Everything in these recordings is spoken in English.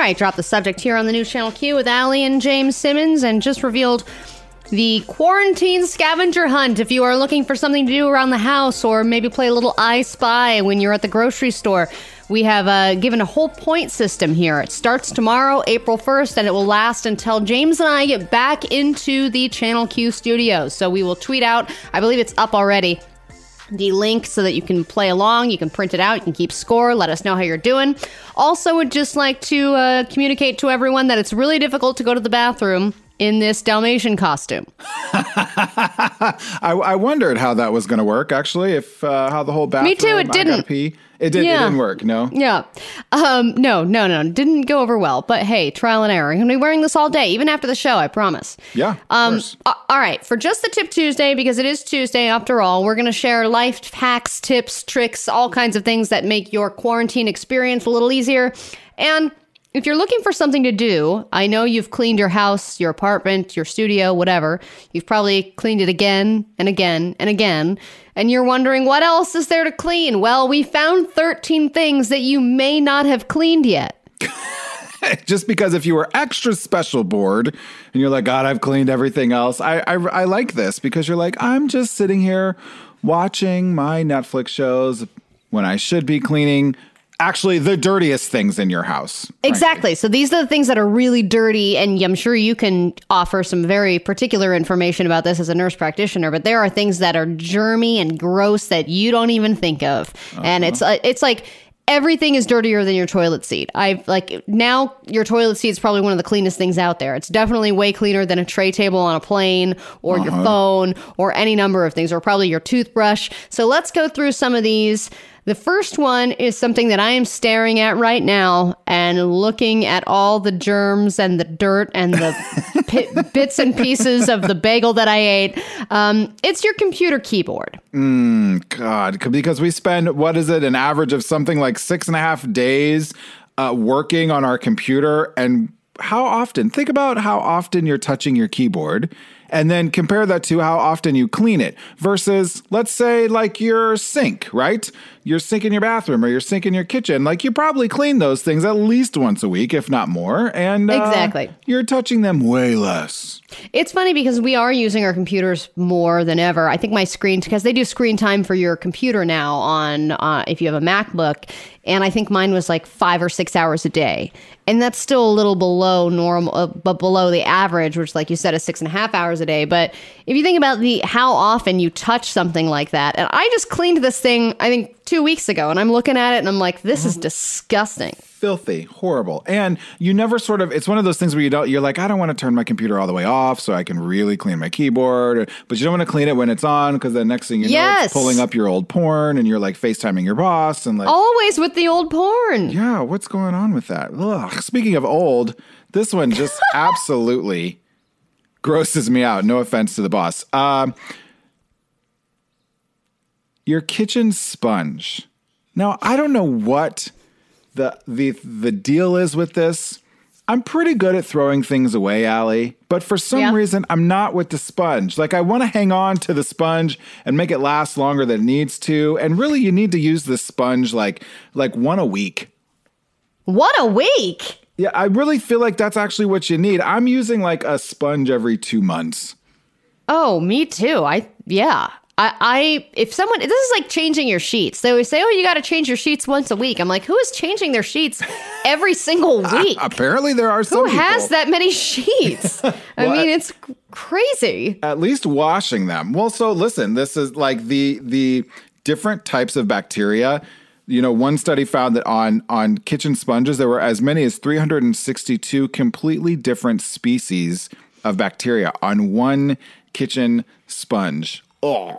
All right, drop the subject here on the new channel Q with Ali and James Simmons, and just revealed the quarantine scavenger hunt. If you are looking for something to do around the house, or maybe play a little I Spy when you're at the grocery store, we have uh, given a whole point system here. It starts tomorrow, April 1st, and it will last until James and I get back into the Channel Q studios. So we will tweet out, I believe it's up already the link so that you can play along. You can print it out. You can keep score. Let us know how you're doing. Also, would just like to uh, communicate to everyone that it's really difficult to go to the bathroom in this Dalmatian costume. I, I, wondered how that was going to work. Actually, if uh, how the whole bathroom. Me too. It didn't. Pee. It, did, yeah. it didn't work, no? Yeah. Um, no, no, no. Didn't go over well. But hey, trial and error. I'm going to be wearing this all day, even after the show, I promise. Yeah. Um, all right. For just the Tip Tuesday, because it is Tuesday after all, we're going to share life hacks, tips, tricks, all kinds of things that make your quarantine experience a little easier. And if you're looking for something to do, I know you've cleaned your house, your apartment, your studio, whatever. You've probably cleaned it again and again and again. And you're wondering, what else is there to clean? Well, we found 13 things that you may not have cleaned yet. Just because if you were extra special bored and you're like, God, I've cleaned everything else, I, I, I like this because you're like, I'm just sitting here watching my Netflix shows when I should be cleaning actually the dirtiest things in your house. Exactly. So these are the things that are really dirty, and I'm sure you can offer some very particular information about this as a nurse practitioner. But there are things that are germy and gross that you don't even think of, uh-huh. and it's uh, it's like everything is dirtier than your toilet seat. I've like now your toilet seat is probably one of the cleanest things out there. It's definitely way cleaner than a tray table on a plane or uh-huh. your phone or any number of things or probably your toothbrush. So let's go through some of these the first one is something that I am staring at right now and looking at all the germs and the dirt and the bits and pieces of the bagel that I ate. Um, it's your computer keyboard. Mm, God, because we spend, what is it, an average of something like six and a half days uh, working on our computer. And how often, think about how often you're touching your keyboard and then compare that to how often you clean it versus, let's say, like your sink, right? Your sink in your bathroom or your sink in your kitchen. Like you probably clean those things at least once a week, if not more. And uh, exactly, you're touching them way less. It's funny because we are using our computers more than ever. I think my screen, because they do screen time for your computer now on uh, if you have a MacBook, and I think mine was like five or six hours a day, and that's still a little below normal, uh, but below the average, which, like you said, is six and a half hours a day. But if you think about the how often you touch something like that, and I just cleaned this thing, I think two weeks ago, and I'm looking at it and I'm like, this is mm-hmm. disgusting filthy, horrible. And you never sort of, it's one of those things where you don't, you're like, I don't want to turn my computer all the way off so I can really clean my keyboard. But you don't want to clean it when it's on because the next thing you yes. know, it's pulling up your old porn and you're like FaceTiming your boss and like. Always with the old porn. Yeah. What's going on with that? Ugh. Speaking of old, this one just absolutely grosses me out. No offense to the boss. Um, your kitchen sponge. Now, I don't know what the the the deal is with this. I'm pretty good at throwing things away, Allie, but for some yeah. reason I'm not with the sponge. Like I want to hang on to the sponge and make it last longer than it needs to. And really you need to use the sponge like like one a week. One a week? Yeah, I really feel like that's actually what you need. I'm using like a sponge every 2 months. Oh, me too. I yeah. I, I if someone this is like changing your sheets. They always say, "Oh, you got to change your sheets once a week." I'm like, who is changing their sheets every single week? apparently, there are some. Who has that many sheets? well, I mean, it's crazy. At least washing them. Well, so listen, this is like the the different types of bacteria. You know, one study found that on on kitchen sponges there were as many as 362 completely different species of bacteria on one kitchen sponge Oh.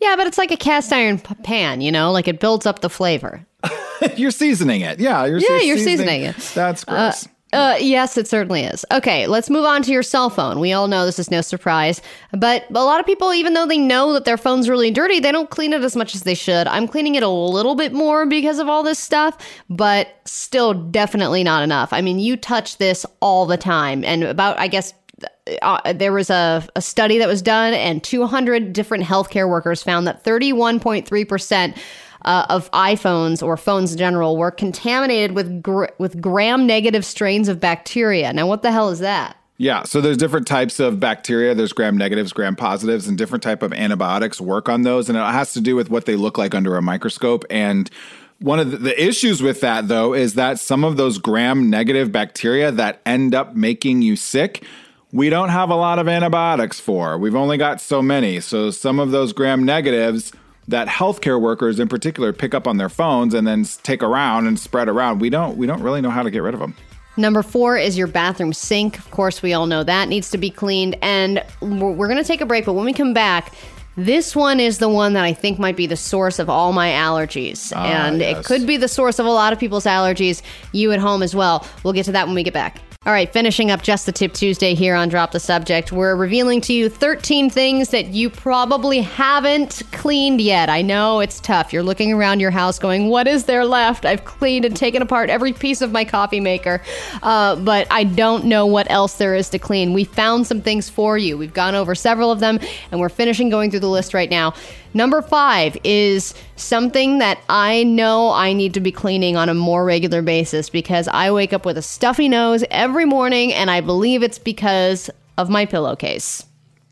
Yeah, but it's like a cast iron pan, you know, like it builds up the flavor. you're seasoning it. Yeah, you're, yeah, you're seasoning, it. That's uh, gross. Uh, uh, yes, it certainly is. Okay, let's move on to your cell phone. We all know this is no surprise, but a lot of people, even though they know that their phone's really dirty, they don't clean it as much as they should. I'm cleaning it a little bit more because of all this stuff, but still definitely not enough. I mean, you touch this all the time, and about, I guess, uh, there was a, a study that was done, and 200 different healthcare workers found that 31.3% uh, of iPhones or phones in general were contaminated with gr- with gram negative strains of bacteria. Now, what the hell is that? Yeah, so there's different types of bacteria. There's gram negatives, gram positives, and different type of antibiotics work on those, and it has to do with what they look like under a microscope. And one of the, the issues with that, though, is that some of those gram negative bacteria that end up making you sick, we don't have a lot of antibiotics for. We've only got so many. So some of those gram negatives that healthcare workers in particular pick up on their phones and then take around and spread around, we don't we don't really know how to get rid of them. Number four is your bathroom sink. Of course, we all know that needs to be cleaned. And we're, we're going to take a break, but when we come back, this one is the one that I think might be the source of all my allergies. Ah, and yes. it could be the source of a lot of people's allergies, you at home as well. We'll get to that when we get back. All right, finishing up just the tip Tuesday here on Drop the Subject. We're revealing to you 13 things that you probably haven't cleaned yet. I know it's tough. You're looking around your house going, What is there left? I've cleaned and taken apart every piece of my coffee maker, uh, but I don't know what else there is to clean. We found some things for you. We've gone over several of them, and we're finishing going through the list right now. Number five is something that I know I need to be cleaning on a more regular basis because I wake up with a stuffy nose every morning, and I believe it's because of my pillowcase.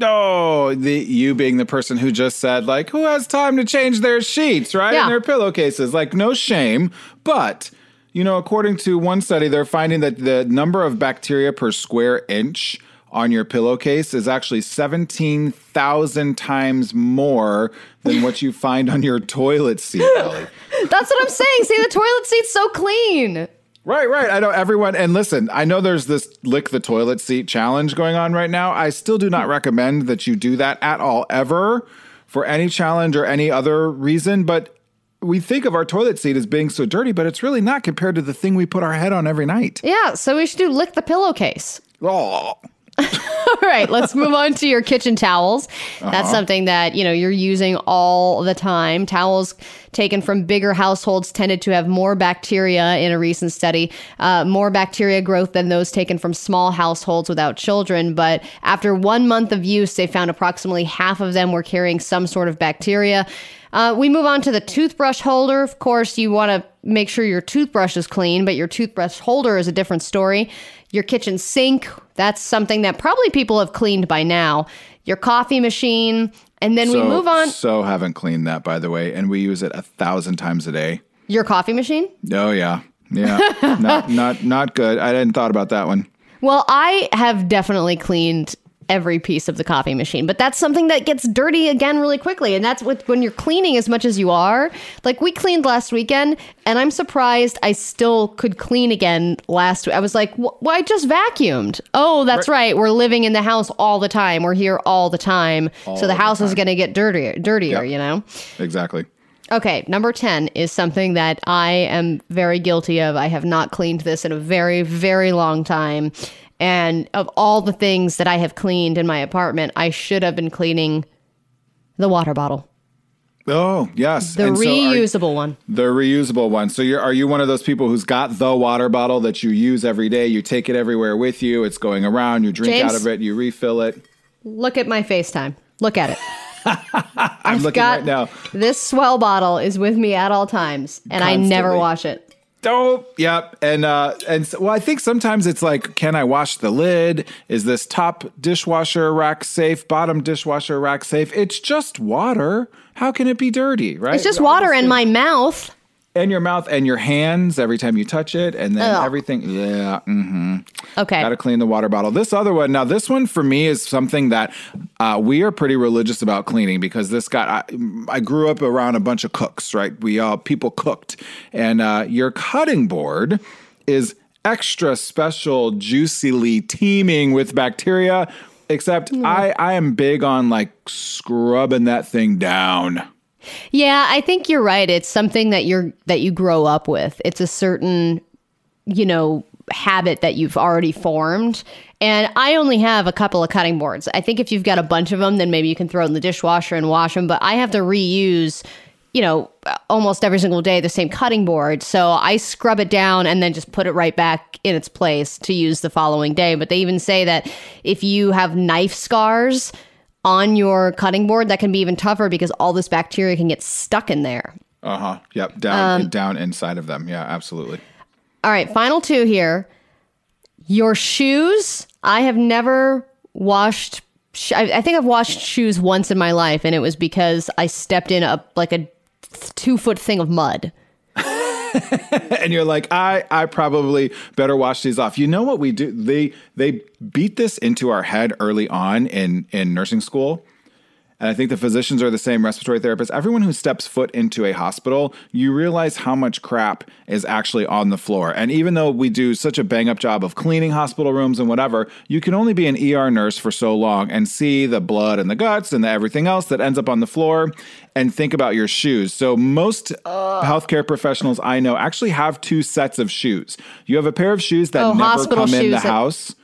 Oh, the you being the person who just said like, who has time to change their sheets, right? Yeah. And their pillowcases. Like, no shame, but you know, according to one study, they're finding that the number of bacteria per square inch on your pillowcase is actually 17,000 times more than what you find on your toilet seat, Ellie. That's what I'm saying. See, the toilet seat's so clean. Right, right. I know everyone. And listen, I know there's this lick the toilet seat challenge going on right now. I still do not hmm. recommend that you do that at all, ever, for any challenge or any other reason. But we think of our toilet seat as being so dirty, but it's really not compared to the thing we put our head on every night. Yeah, so we should do lick the pillowcase. Oh, All right, let's move on to your kitchen towels. That's something that, you know, you're using all the time. Towels taken from bigger households tended to have more bacteria in a recent study, uh, more bacteria growth than those taken from small households without children. But after one month of use, they found approximately half of them were carrying some sort of bacteria. Uh, we move on to the toothbrush holder. Of course, you want to make sure your toothbrush is clean, but your toothbrush holder is a different story. Your kitchen sink, that's something that probably people have cleaned by now. Your coffee machine, and then we move on. So haven't cleaned that, by the way, and we use it a thousand times a day. Your coffee machine? Oh yeah, yeah, not not not good. I didn't thought about that one. Well, I have definitely cleaned every piece of the coffee machine, but that's something that gets dirty again really quickly. And that's what when you're cleaning as much as you are. Like we cleaned last weekend, and I'm surprised I still could clean again last week. I was like, "Wh- well, I just vacuumed. Oh, that's right. We're living in the house all the time. We're here all the time. so the the house is going to get dirtier, dirtier, Yep. you know? Exactly. Okay, number 10 is something that I am very guilty of. I have not cleaned this in a very, very long time. And of all the things that I have cleaned in my apartment, I should have been cleaning the water bottle, Oh yes, the And so are- reusable one. The reusable one. So you're are you one of those people who's got the water bottle that you use every day? You take it everywhere with you. It's going around. You drink James? out of it. You refill it. Look at my FaceTime. Look at it. I'm looking got right now. this S'well bottle is with me at all times, and I never wash it. Oh, yep. And uh and so, well, I think sometimes it's like, can I wash the lid? Is this top dishwasher rack safe? Bottom dishwasher rack safe? It's just water. How can it be dirty? Right? It's just water in my mouth. And your mouth and your hands every time you touch it, and then Ugh. everything. Yeah. Mm. Okay. Got to clean the water bottle. This other one, now this one for me is something that uh, we are pretty religious about cleaning because this got. I, I grew up around a bunch of cooks, right? We all people cooked, and uh, your cutting board is extra special, juicily teeming with bacteria. Except I, I am big on like scrubbing that thing down. Yeah, I think you're right. It's something that you're that you grow up with. It's a certain, you know, habit that you've already formed. And I only have a couple of cutting boards. I think if you've got a bunch of them, then maybe you can throw it in the dishwasher and wash them. But I have to reuse, you know, almost every single day the same cutting board. So I scrub it down and then just put it right back in its place to use the following day. But they even say that if you have knife scars, on your cutting board, that can be even tougher because all this bacteria can get stuck in there. Uh huh. Yep. Down down inside of them. Yeah, absolutely. All right, final two here. Your shoes. I have never washed. sh- I, I think I've washed shoes once in my life, and it was because I stepped in a like a two foot thing of mud. and you're like, I, I probably better wash these off. You know what we do? They they beat this into our head early on in in nursing school. And I think the physicians are the same, respiratory therapists. Everyone who steps foot into a hospital, you realize how much crap is actually on the floor. And even though we do such a bang up job of cleaning hospital rooms and whatever, you can only be an ER nurse for so long and see the blood and the guts and the everything else that ends up on the floor and think about your shoes. So most healthcare professionals I know actually have two sets of shoes. You have a pair of shoes that Oh, never come in the house.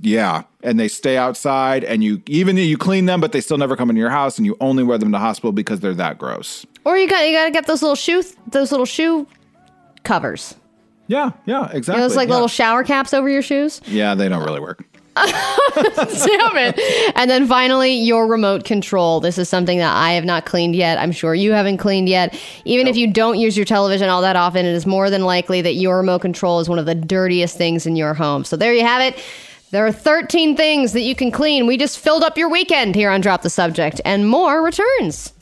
Yeah, and they stay outside, and you even you clean them, but they still never come into your house, and you only wear them to hospital because they're that gross. Or you got you got to get those little shoe those little shoe covers. Yeah, yeah, exactly. You know, those like yeah. little shower caps over your shoes. Yeah, they don't really work. Damn it. And then finally, your remote control. This is something that I have not cleaned yet. I'm sure you haven't cleaned yet. Even if you don't use your television all that often, it is more than likely that your remote control is one of the dirtiest things in your home. So there you have it. There are 13 things that you can clean. We just filled up your weekend here on Drop the Subject, and more returns.